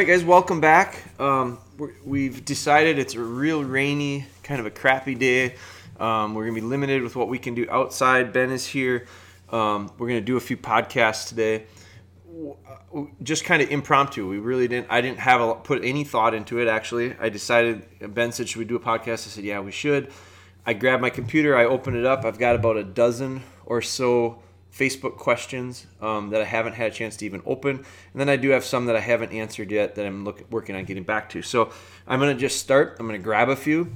Right, guys, welcome back. Um, we have decided it's a real rainy, kind of a crappy day. Um, we're going to be limited with what we can do outside. Ben is here. Um, we're going to do a few podcasts today. Just kind of impromptu. We really didn't. I didn't have a, put any thought into it. Actually, I decided. Ben said, "Should we do a podcast?" I said, "Yeah, we should." I grabbed my computer. I opened it up. I've got about a dozen or so Facebook questions um, that I haven't had a chance to even open, and then I do have some that I haven't answered yet that I'm look, working on getting back to. So I'm going to just start. I'm going to grab a few.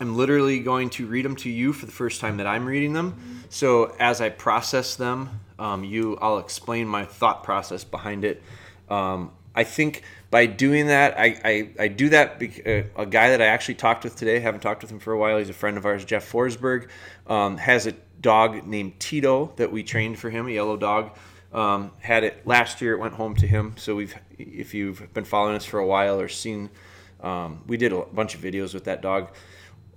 I'm literally going to read them to you for the first time that I'm reading them. So as I process them, um, you, I'll explain my thought process behind it. Um, I think by doing that, I, I, I do that. Because, uh, a guy that I actually talked with today, haven't talked with him for a while. He's a friend of ours, Jeff Forsberg, um, has a dog named Tito that we trained for him, a yellow dog. Um, had it last year. It went home to him. So we've, if you've been following us for a while or seen, um, we did a bunch of videos with that dog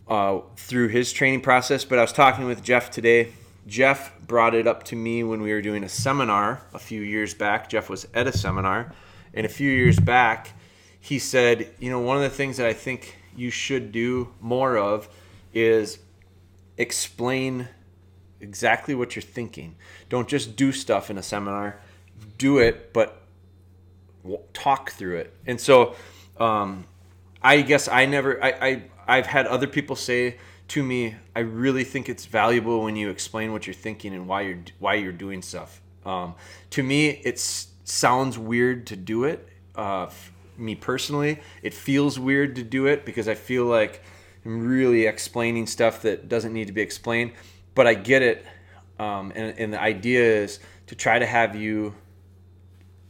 uh, through his training process. But I was talking with Jeff today. Jeff brought it up to me when we were doing a seminar a few years back. Jeff was at a seminar, and a few years back, he said, you know, one of the things that I think you should do more of is explain exactly what you're thinking. Don't just do stuff in a seminar. Do it, but talk through it. And so, um, I guess I never. I, I I've had other people say to me, I really think it's valuable when you explain what you're thinking and why you're why you're doing stuff. Um, to me, it sounds weird to do it. Uh, me personally, it feels weird to do it because I feel like I'm really explaining stuff that doesn't need to be explained but I get it. Um, and, and, the idea is to try to have you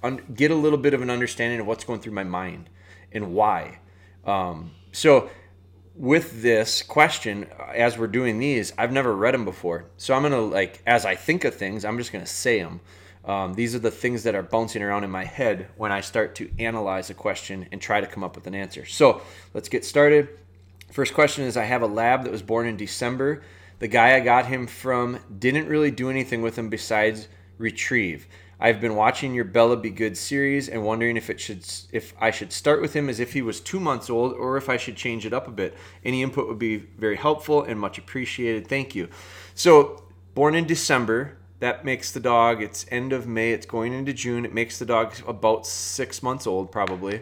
un- get a little bit of an understanding of what's going through my mind and why. Um, so, with this question, as we're doing these, I've never read them before. So, I'm going to, like, as I think of things, I'm just going to say them. Um, these are the things that are bouncing around in my head when I start to analyze a question and try to come up with an answer. So, let's get started. First question is I have a lab that was born in December the guy I got him from didn't really do anything with him besides retrieve. I've been watching your Bella Be Good series and wondering if it should if I should start with him as if he was two months old or if I should change it up a bit. Any input would be very helpful and much appreciated. Thank you. So born in December, that makes the dog. It's end of May. It's going into June. It makes the dog about six months old probably,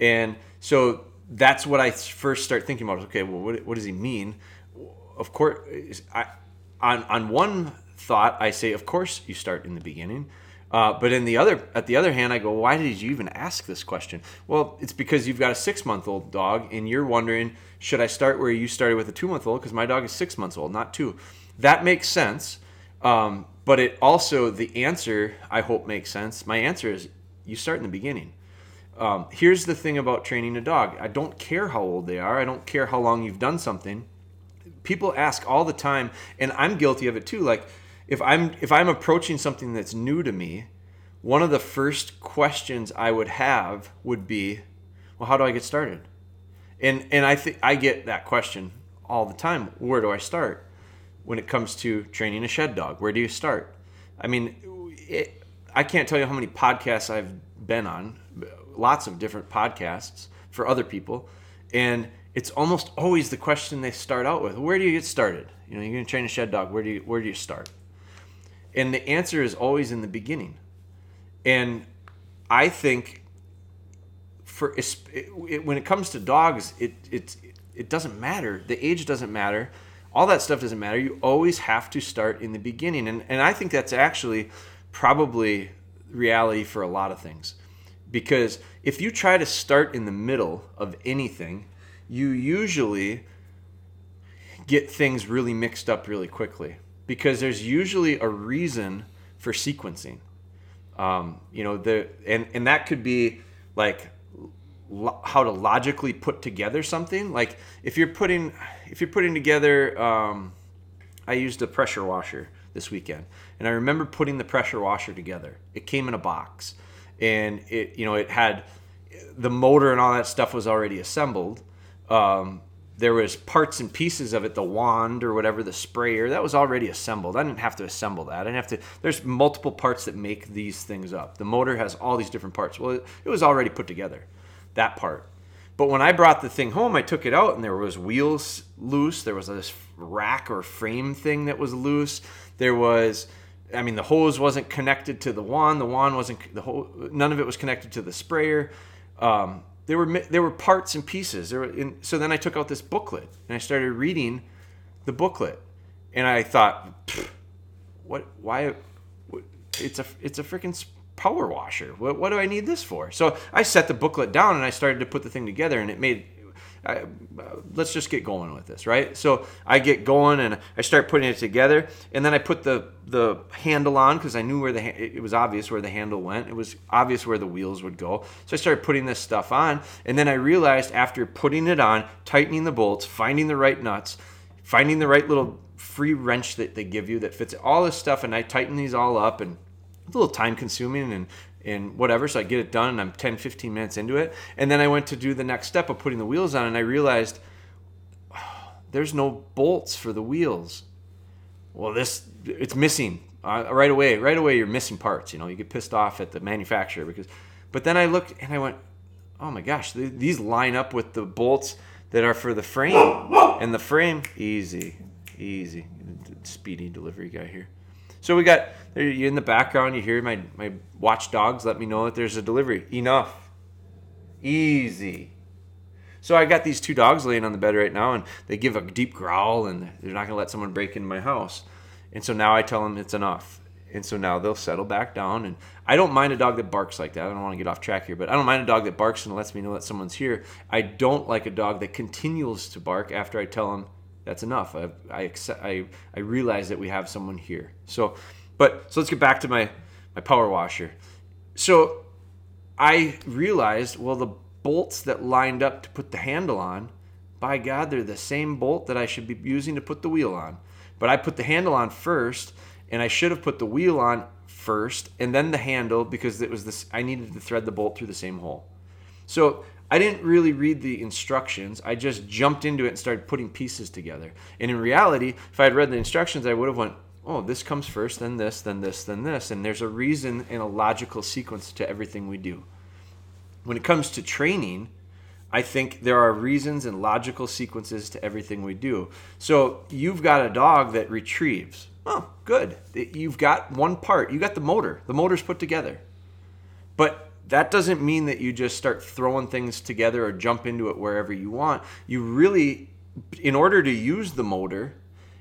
and so that's what I first start thinking about. Okay, well, what, what does he mean? Of course, I, on on one thought, I say, of course, you start in the beginning. Uh, but in the other, at the other hand, I go, why did you even ask this question? Well, it's because you've got a six-month-old dog, and you're wondering, should I start where you started with a two-month-old? Because my dog is six months old, not two. That makes sense. Um, but it also, the answer, I hope makes sense. My answer is, you start in the beginning. Um, here's the thing about training a dog. I don't care how old they are. I don't care how long you've done something people ask all the time and i'm guilty of it too like if i'm if i'm approaching something that's new to me one of the first questions i would have would be well how do i get started? And and i think i get that question all the time. Where do i start when it comes to training a shed dog? Where do you start? I mean it, i can't tell you how many podcasts i've been on lots of different podcasts for other people and it's almost always the question they start out with where do you get started? You know you're going to train a shed dog where do you where do you start? And the answer is always in the beginning. And i think for it, it, when it comes to dogs it it it doesn't matter. The age doesn't matter. All that stuff doesn't matter. You always have to start in the beginning. And and i think that's actually probably reality for a lot of things. Because if you try to start in the middle of anything you usually get things really mixed up really quickly because there's usually a reason for sequencing. Um, you know, the and and that could be like lo- how to logically put together something. Like if you're putting if you're putting together, um, I used a pressure washer this weekend, and I remember putting the pressure washer together. It came in a box, and it you know it had the motor and all that stuff was already assembled um, there was parts and pieces of it the wand or whatever the sprayer that was already assembled i didn't have to assemble that i didn't have to there's multiple parts that make these things up the motor has all these different parts well it, it was already put together that part. But when I brought the thing home, I took it out and there was wheels loose. There was this rack or frame thing that was loose. There was, I mean, the hose wasn't connected to the wand. The wand wasn't the whole. None of it was connected to the sprayer. Um, there were there were parts and pieces. There were, in, so then I took out this booklet and I started reading the booklet, and I thought, what? Why? What, it's a it's a freaking power washer. What, what do I need this for? So I set the booklet down and I started to put the thing together, and it made. I, uh, let's just get going with this, right? So I get going and I start putting it together, and then I put the the handle on because I knew where the it was obvious where the handle went. It was obvious where the wheels would go. So I started putting this stuff on, and then I realized after putting it on, tightening the bolts, finding the right nuts, finding the right little free wrench that they give you that fits all this stuff, and I tighten these all up and a little time consuming and and whatever so i get it done and i'm 10 15 minutes into it. And then i went to do the next step of putting the wheels on and i realized oh, there's no bolts for the wheels. Well this it's missing. Uh, right away right away you're missing parts you know you get pissed off at the manufacturer because but then i looked and i went oh my gosh th- these line up with the bolts that are for the frame. And the frame easy easy. Speedy delivery guy here so we got you in the background. You hear my my watchdogs. Let me know that there's a delivery. Enough. Easy. So I got these two dogs laying on the bed right now, and they give a deep growl, and they're not gonna let someone break into my house. And so now I tell them it's enough. And so now they'll settle back down. And I don't mind a dog that barks like that. I don't want to get off track here, but I don't mind a dog that barks and lets me know that someone's here. I don't like a dog that continues to bark after I tell them that's enough. I I accept, I, I realize that we have someone here. So, but so let's get back to my my power washer. So I realized well the bolts that lined up to put the handle on, by God, they're the same bolt that I should be using to put the wheel on. But I put the handle on first, and I should have put the wheel on first and then the handle because it was this I needed to thread the bolt through the same hole. So I didn't really read the instructions. I just jumped into it and started putting pieces together. And in reality, if I had read the instructions, I would have went, "Oh, this comes first, then this, then this, then this." And there's a reason and a logical sequence to everything we do. When it comes to training, I think there are reasons and logical sequences to everything we do. So you've got a dog that retrieves. Oh, good. You've got one part. You got the motor. The motor's put together. But that doesn't mean that you just start throwing things together or jump into it wherever you want. You really, in order to use the motor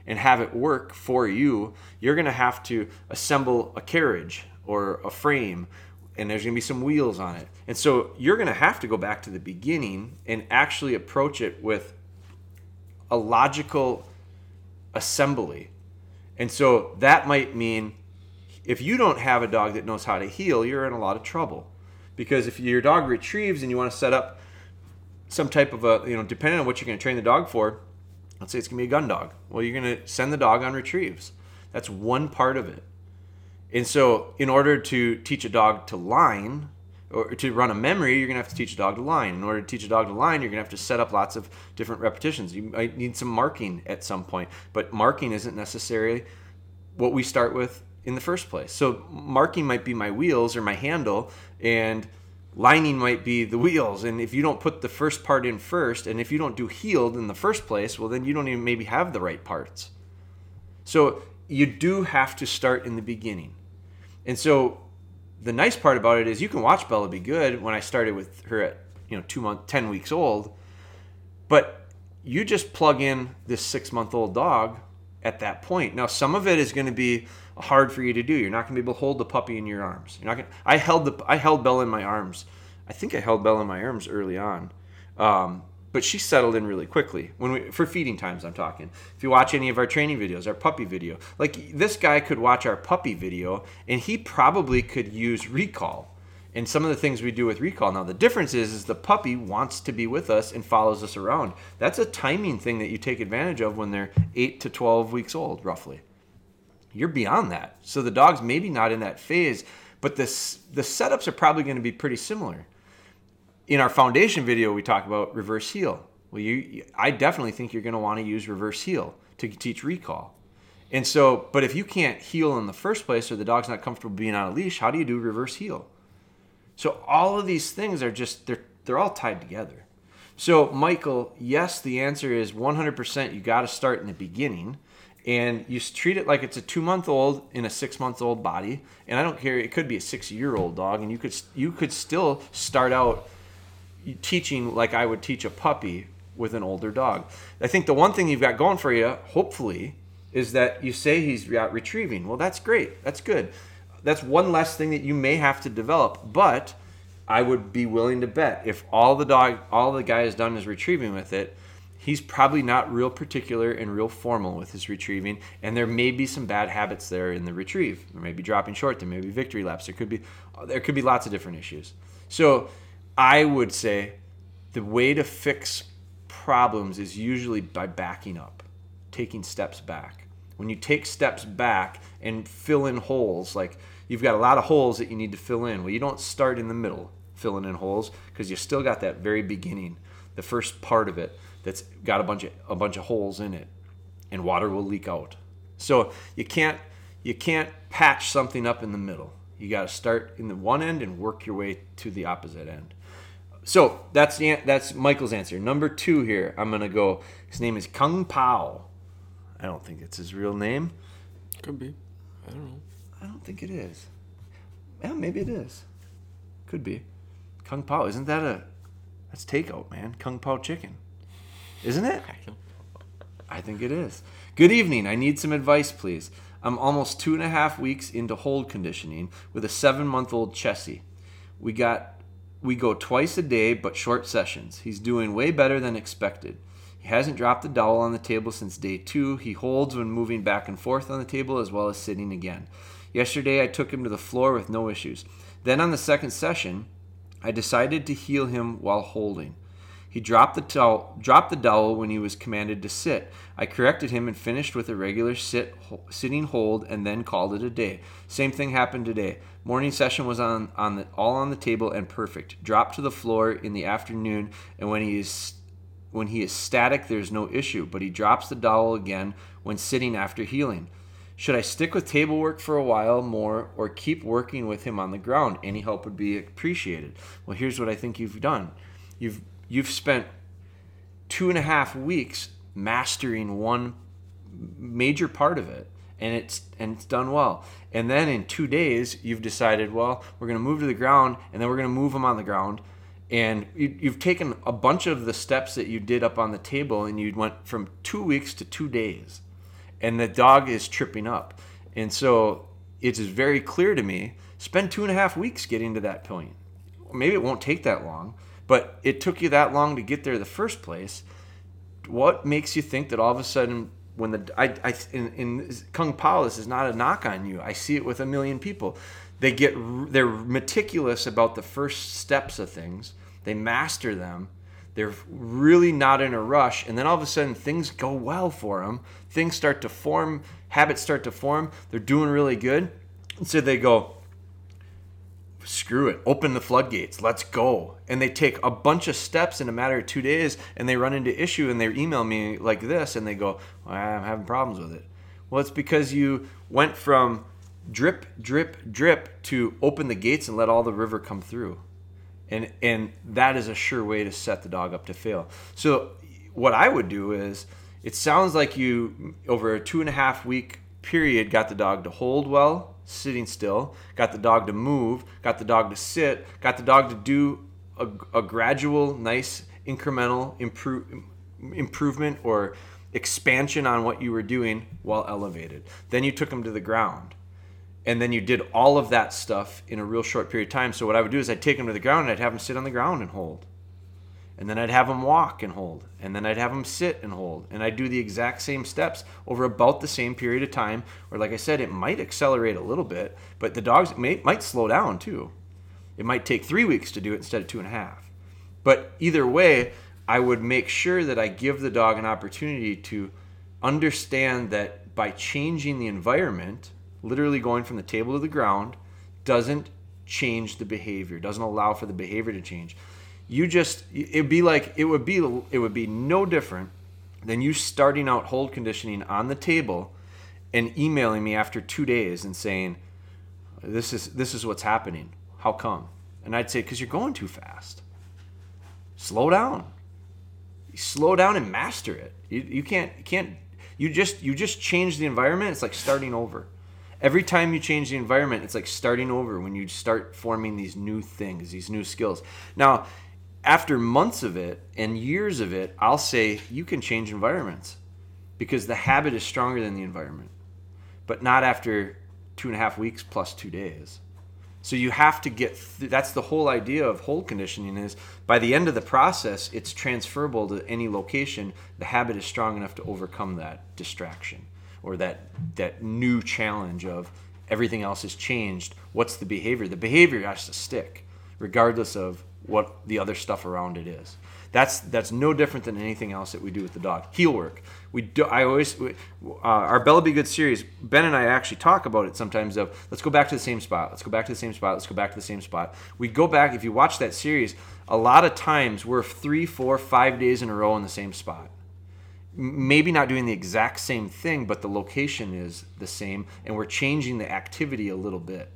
and have it work for you, you're going to have to assemble a carriage or a frame, and there's going to be some wheels on it. And so you're going to have to go back to the beginning and actually approach it with a logical assembly. And so that might mean if you don't have a dog that knows how to heel, you're in a lot of trouble because if your dog retrieves and you want to set up some type of a you know depending on what you're going to train the dog for let's say it's going to be a gun dog well you're going to send the dog on retrieves. That's one part of it. And so in order to teach a dog to line or to run a memory you're going to have to teach a dog to line. In order to teach a dog to line you're going to have to set up lots of different repetitions. You might need some marking at some point but marking isn't necessarily what we start with in the first place. So marking might be my wheels or my handle, and lining might be the wheels. And if you don't put the first part in first, and if you don't do healed in the first place, well, then you don't even maybe have the right parts. So you do have to start in the beginning. And so the nice part about it is you can watch Bella be good when I started with her at you know two months, ten weeks old, but you just plug in this six month old dog at that point. Now some of it is going to be hard for you to do. You're not going to be able to hold the puppy in your arms. You're not going. I held the I held Bella in my arms. I think I held Bella in my arms early on, um, but she settled in really quickly when we for feeding times. I'm talking. If you watch any of our training videos, our puppy video, like this guy could watch our puppy video and he probably could use recall. And some of the things we do with recall now, the difference is, is the puppy wants to be with us and follows us around. That's a timing thing that you take advantage of when they're eight to twelve weeks old, roughly you're beyond that. So the dog's maybe not in that phase, but this the setups are probably going to be pretty similar. In our foundation video, we talk about reverse heel. Well, you, I definitely think you're going to want to use reverse heel to teach recall. And so, but if you can't heel in the first place or the dog's not comfortable being on a leash, how do you do reverse heel? So all of these things are just they're they're all tied together. So, Michael, yes, the answer is 100% you got to start in the beginning and you treat it like it's a two month old in a six month old body. And i don't care it could be a six year old dog and you could you could still start out teaching like i would teach a puppy with an older dog. I think the one thing you've got going for you hopefully is that you say he's retrieving. Well that's great. That's good. That's one less thing that you may have to develop but i would be willing to bet if all the dog all the guy has done is retrieving with it he's probably not real particular and real formal with his retrieving and there may be some bad habits there in the retrieve. There may be dropping short there may be victory laps there could be there could be lots of different issues. So i would say the way to fix problems is usually by backing up taking steps back. When you take steps back and fill in holes like you've got a lot of holes that you need to fill in. Well you don't start in the middle filling in holes because you still got that very beginning the first part of it that's got a bunch of a bunch of holes in it, and water will leak out. So you can't you can't patch something up in the middle. You got to start in the one end and work your way to the opposite end. So that's the that's Michael's answer. Number two here, I'm gonna go. His name is Kung Pao. I don't think it's his real name. Could be. I don't know. I don't think it is. Yeah, maybe it is. Could be. Kung Pao. Isn't that a? That's takeout, man. Kung Pao chicken. Isn't it? I think it is. Good evening. I need some advice, please. I'm almost two and a half weeks into hold conditioning with a seven month old Chessie. We got we go twice a day but short sessions. He's doing way better than expected. He hasn't dropped the dowel on the table since day two. He holds when moving back and forth on the table as well as sitting again. Yesterday I took him to the floor with no issues. Then on the second session, I decided to heel him while holding. He dropped the towel, dropped the dowel when he was commanded to sit. I corrected him and finished with a regular sit, sitting hold, and then called it a day. Same thing happened today. Morning session was on, on the, all on the table and perfect. Dropped to the floor in the afternoon, and when he is when he is static, there's no issue. But he drops the dowel again when sitting after heeling. Should I stick with table work for a while more or keep working with him on the ground? Any help would be appreciated. Well, here's what I think you've done. You've you've spent two and a half weeks mastering one major part of it and it's and it's done well. And then in two days you've decided well we're going to move to the ground and then we're going to move them on the ground. And you, you've taken a bunch of the steps that you did up on the table and you went from two weeks to two days. And the dog is tripping up. And so it is very clear to me spend two and a half weeks getting to that point. Maybe it won't take that long but it took you that long to get there the first place. What makes you think that all of a sudden, when the I, I in, in Kung Pao, this is not a knock on you. I see it with a million people. They get they're meticulous about the first steps of things. They master them. They're really not in a rush, and then all of a sudden things go well for them. Things start to form, habits start to form. They're doing really good, and so they go screw it, open the floodgates, let's go. And they take a bunch of steps in a matter of two days and they run into issue and they email me like this and they go, well, I'm having problems with it. Well, it's because you went from drip, drip, drip to open the gates and let all the river come through. And, and that is a sure way to set the dog up to fail. So, what I would do is, it sounds like you, over a two and a half week period, got the dog to hold well, sitting still, got the dog to move, got the dog to sit, got the dog to do a, a gradual, nice, incremental improve, improvement or expansion on what you were doing while elevated. Then you took him to the ground. And then you did all of that stuff in a real short period of time. So what I would do is I'd take him to the ground and I'd have him sit on the ground and hold and then I'd have them walk and hold, and then I'd have them sit and hold, and I'd do the exact same steps over about the same period of time. Or, like I said, it might accelerate a little bit, but the dogs may, might slow down too. It might take three weeks to do it instead of two and a half. But either way, I would make sure that I give the dog an opportunity to understand that by changing the environment, literally going from the table to the ground, doesn't change the behavior, doesn't allow for the behavior to change you just it'd be like it would be it would be no different than you starting out hold conditioning on the table and emailing me after two days and saying this is this is what's happening how come and i'd say because you're going too fast slow down. Slow down and master it. You, you can't you can't you just you just change the environment. It's like starting over. Every time you change the environment, it's like starting over when you start forming these new things, these new skills. Now, after months of it and years of it, I'll say you can change environments because the habit is stronger than the environment, but not after two and a half weeks plus two days. So you have to get th- that's the whole idea of hold conditioning is by the end of the process it's transferable to any location. The habit is strong enough to overcome that distraction or that that new challenge of everything else has changed. What's the behavior? The behavior has to stick regardless of what the other stuff around it is. That's that's no different than anything else that we do with the dog. Heel work. We do. I always we, uh, our Bella Be Good series. Ben and I actually talk about it sometimes. Of let's go back to the same spot. Let's go back to the same spot. Let's go back to the same spot. We go back. If you watch that series, a lot of times we're three, four, five days in a row in the same spot. Maybe not doing the exact same thing, but the location is the same, and we're changing the activity a little bit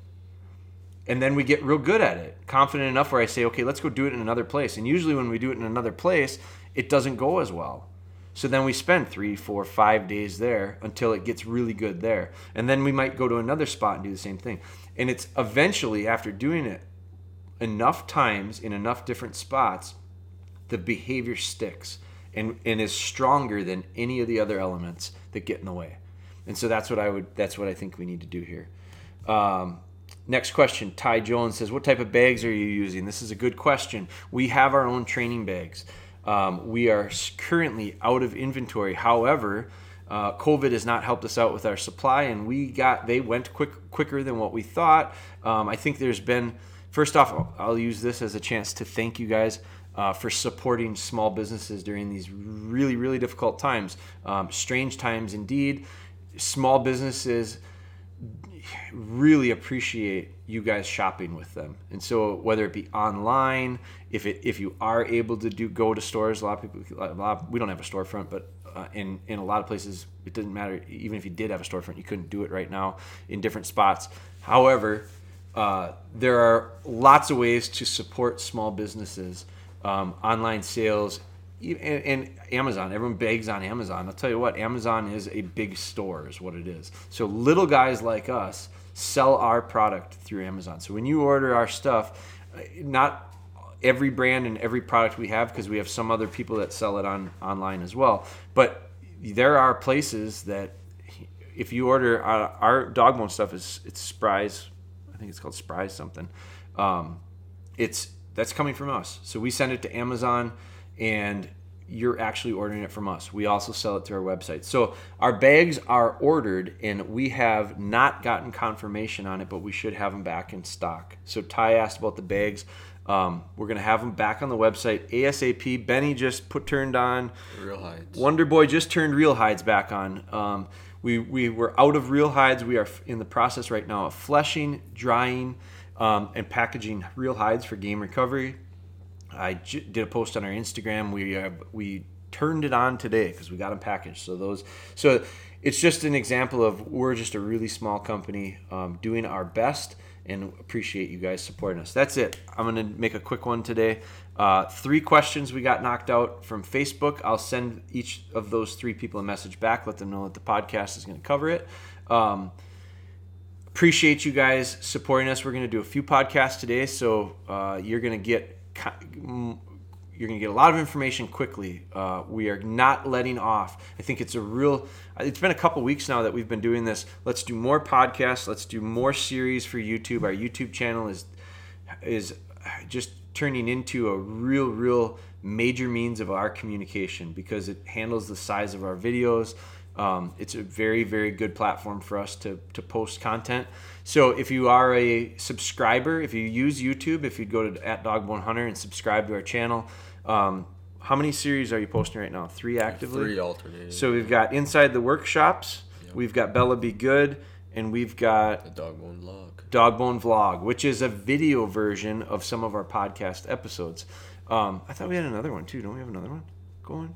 and then we get real good at it confident enough where i say okay let's go do it in another place. And usually when we do it in another place it doesn't go as well. So then we spend three four five days there until it gets really good there. And then we might go to another spot and do the same thing. And it's eventually after doing it enough times in enough different spots the behavior sticks and, and is stronger than any of the other elements that get in the way. And so that's what i would that's what i think we need to do here. Um, Next question, Ty Jones says, What type of bags are you using? This is a good question. We have our own training bags. Um, we are currently out of inventory. However, uh, COVID has not helped us out with our supply, and we got they went quick quicker than what we thought. Um, I think there's been first off, I'll use this as a chance to thank you guys. Uh, for supporting small businesses during these really, really difficult times. Um, strange times indeed. Small businesses really appreciate you guys shopping with them. And so whether it be online, if it if you are able to do go to stores, a lot of people a lot we don't have a storefront, but uh, in in a lot of places it doesn't matter. Even if you did have a storefront, you couldn't do it right now in different spots. However, uh, there are lots of ways to support small businesses, um, online sales, and, and, Amazon. Everyone begs on Amazon. I'll tell you what, Amazon is a big store, is what it is. So little guys like us sell our product through Amazon. So when you order our stuff, not every brand and every product we have, because we have some other people that sell it on online as well. But there are places that if you order our, uh, our dog bone stuff is it's Spry's. I think it's called Spry's something. Um, it's that's coming from us. So we send it to Amazon and you're actually ordering it from us. We also sell it through our website. So our bags are ordered and we have not gotten confirmation on it, but we should have them back in stock. So Ty asked about the bags. Um, we're gonna have them back on the website ASAP. Benny just put turned on. Real hides. Wonder Boy just turned real hides back on. Um, we we were out of real hides. We are in the process right now of fleshing, drying, um, and packaging real hides for game recovery. I j- did a post on our Instagram. We uh, we turned it on today because we got them packaged. So those so it's just an example of we're just a really small company um, doing our best and appreciate you guys supporting us. That's it. I'm gonna make a quick one today. Uh, three questions we got knocked out from Facebook. I'll send each of those three people a message back, let them know that the podcast is gonna cover it. Um, appreciate you guys supporting us. We're gonna do a few podcasts today, so uh, you're gonna get you're going to get a lot of information quickly. Uh, we are not letting off. I think it's a real. It's been a couple weeks now that we've been doing this. Let's do more podcasts. Let's do more series for YouTube. Our YouTube channel is is just turning into a real, real major means of our communication because it handles the size of our videos. Um, it's a very, very good platform for us to, to post content. So if you are a subscriber, if you use YouTube, if you go to at Dogbone Hunter and subscribe to our channel, um, how many series are you posting right now? Three actively. Three alternating. So we've got inside the workshops. Yep. We've got Bella Be Good, and we've got the Dogbone Vlog. Dogbone Vlog, which is a video version of some of our podcast episodes. Um, I thought we had another one too. Don't we have another one going?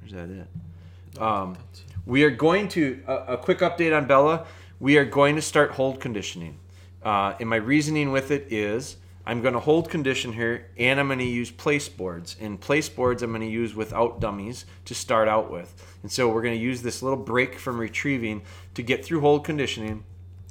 Or is that it? Um, we are going to a, a, quick update on Bella. We are going to start hold conditioning, uh, and my reasoning with it is I'm going to hold condition here and I'm going to use place boards. And place boards I'm going to use without dummies to start out with. And so we're going to use this little break from retrieving to get through hold conditioning.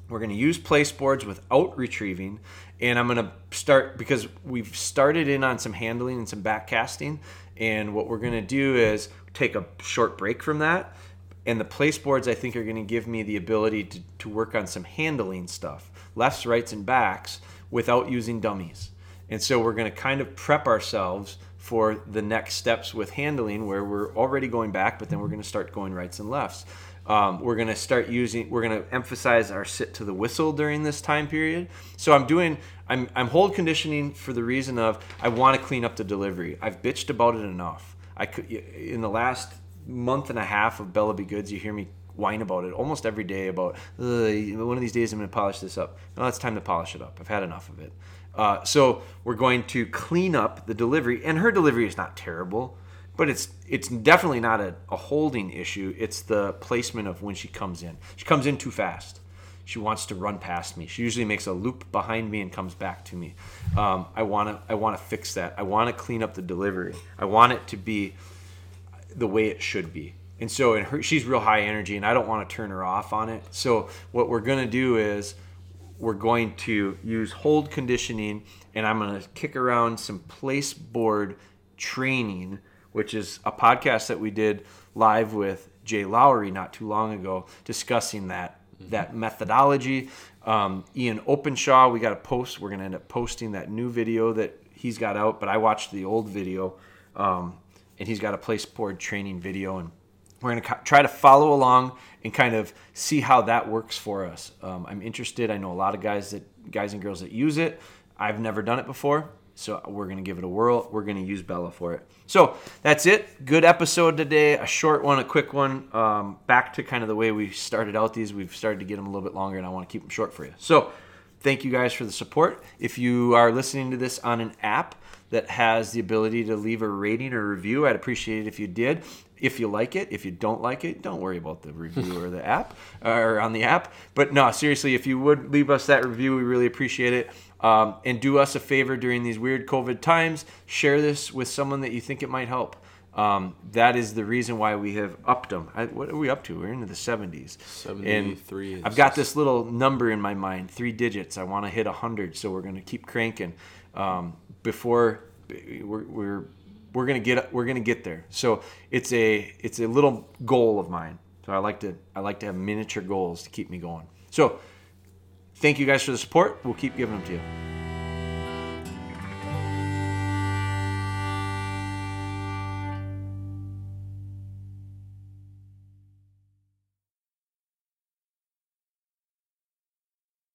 We're going to use place boards without retrieving. And I'm going to start because we've started in on some handling and some back casting. And what we're going to do is take a short break from that. And the place boards I think are going to give me the ability to, to work on some handling stuff, lefts, rights, and backs without using dummies. And so we're going to kind of prep ourselves for the next steps with handling where we're already going back, but then we're going to start going rights and lefts. Um, we're going to start using, we're going to emphasize our sit to the whistle during this time period. So I'm doing, I'm, I'm hold conditioning for the reason of I want to clean up the delivery. I've bitched about it enough. I could, in the last month and a half of Bella Be Goods, you hear me whine about it almost every day about one of these days I'm going to polish this up. Now it's time to polish it up. I've had enough of it. Uh, so we're going to clean up the delivery, and her delivery is not terrible, but it's it's definitely not a, a holding issue. It's the placement of when she comes in. She comes in too fast. She wants to run past me. She usually makes a loop behind me and comes back to me. Um, I want to I want to fix that. I want to clean up the delivery. I want it to be the way it should be. And so and her, she's real high energy and i don't want to turn her off on it. So what we're going to do is we're going to use hold conditioning and i'm going to kick around some place board training which is a podcast that we did live with jay lowry not too long ago discussing that mm-hmm. that methodology. Um, ian openshaw we got a post we're going to end up posting that new video that he's got out but i watched the old video. Um, and he's got a place board training video and we're going to try to follow along and kind of see how that works for us. Um, I'm interested. I know a lot of guys that guys and girls that use it. I've never done it before, so we're going to give it a whirl. We're going to use Bella for it. So that's it. Good episode today. A short one, a quick one. Um, back to kind of the way we started out these. We've started to get them a little bit longer, and I want to keep them short for you. So thank you guys for the support. If you are listening to this on an app that has the ability to leave a rating or review, I'd appreciate it if you did if you like it. If you don't like it, don't worry about the review or the app or on the app. But no, seriously, if you would leave us that review, we really appreciate it. Um, and do us a favor during these weird COVID times. Share this with someone that you think it might help. Um, that is the reason why we have upped them. I, what are we up to? We're into the 70s. 73. And I've got this little number in my mind, three digits. I want to hit 100, so we're going to keep cranking. Um, before we're, we're we're gonna get we're gonna get there. So it's a it's a little goal of mine. So I like to I like to have miniature goals to keep me going. So thank you guys for the support. We'll keep giving them to you.